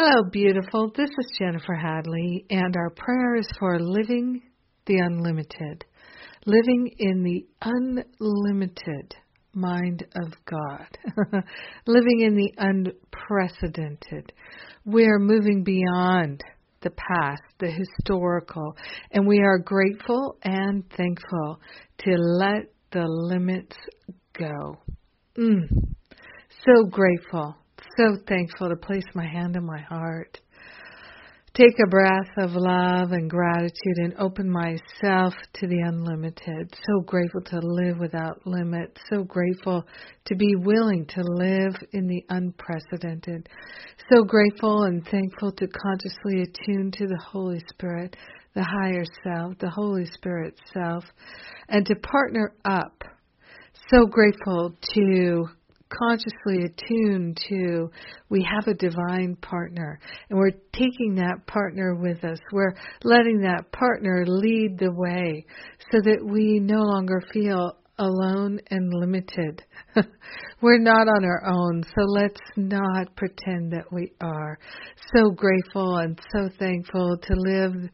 Hello, beautiful. This is Jennifer Hadley, and our prayer is for living the unlimited, living in the unlimited mind of God, living in the unprecedented. We're moving beyond the past, the historical, and we are grateful and thankful to let the limits go. Mm. So grateful, so thankful to place my hand on my heart take a breath of love and gratitude and open myself to the unlimited. So grateful to live without limits. So grateful to be willing to live in the unprecedented. So grateful and thankful to consciously attune to the Holy Spirit, the higher self, the Holy Spirit self, and to partner up. So grateful to consciously attuned to we have a divine partner and we're taking that partner with us. We're letting that partner lead the way so that we no longer feel alone and limited. we're not on our own, so let's not pretend that we are. So grateful and so thankful to live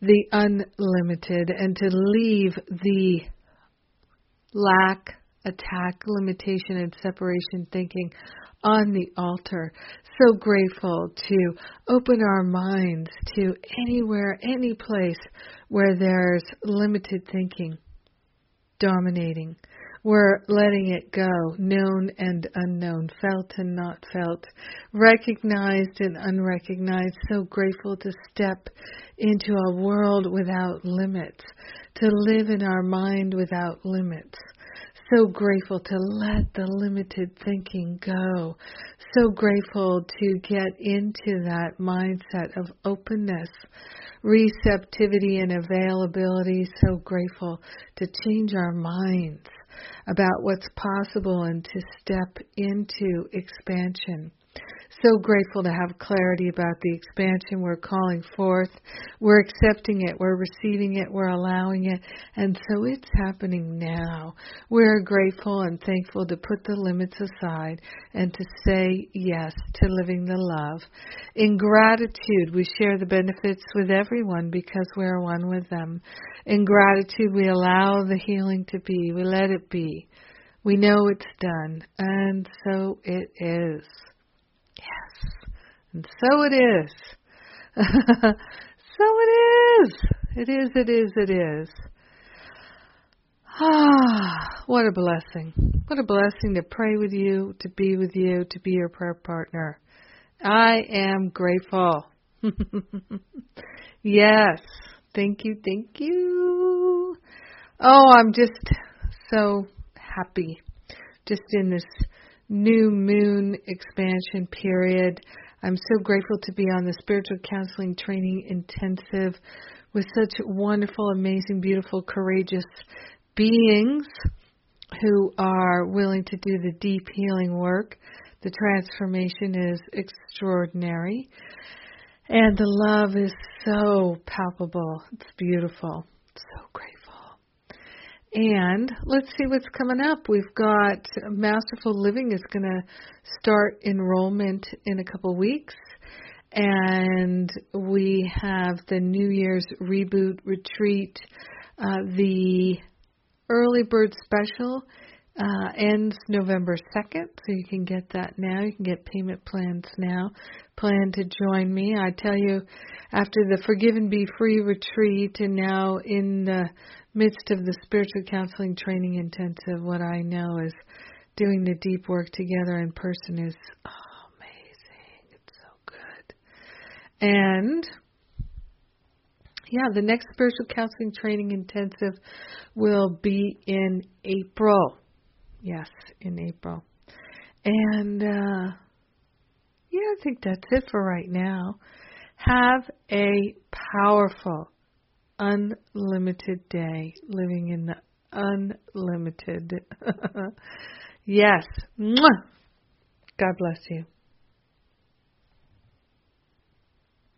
the unlimited and to leave the lack attack, limitation, and separation thinking on the altar. So grateful to open our minds to anywhere, any place where there's limited thinking dominating. We're letting it go, known and unknown, felt and not felt, recognized and unrecognized. So grateful to step into a world without limits, to live in our mind without limits so grateful to let the limited thinking go. So grateful to get into that mindset of openness, receptivity, and availability. So grateful to change our minds about what's possible and to step into expansion so grateful to have clarity about the expansion we're calling forth. We're accepting it, we're receiving it, we're allowing it, and so it's happening now. We're grateful and thankful to put the limits aside and to say yes to living the love. In gratitude, we share the benefits with everyone because we're one with them. In gratitude, we allow the healing to be, we let it be. We know it's done, and so it is. Yes. And so it is. so it is. It is, it is, it is. Ah, what a blessing. What a blessing to pray with you, to be with you, to be your prayer partner. I am grateful. yes. Thank you, thank you. Oh, I'm just so happy. Just in this new moon expansion period. I'm so grateful to be on the spiritual counseling training intensive with such wonderful, amazing, beautiful, courageous beings who are willing to do the deep healing work. The transformation is extraordinary. And the love is so palpable. It's beautiful. So grateful. And let's see what's coming up. We've got Masterful Living is going to start enrollment in a couple weeks. And we have the New Year's Reboot Retreat. Uh, the early bird special uh, ends November 2nd, so you can get that now. You can get payment plans now. Plan to join me. I tell you, after the Forgive and Be Free retreat, and now in the midst of the spiritual counseling training intensive, what I know is doing the deep work together in person is oh, amazing. It's so good. And yeah, the next spiritual counseling training intensive will be in April. Yes, in April. And uh Yeah, I think that's it for right now. Have a powerful, unlimited day living in the unlimited. yes. God bless you.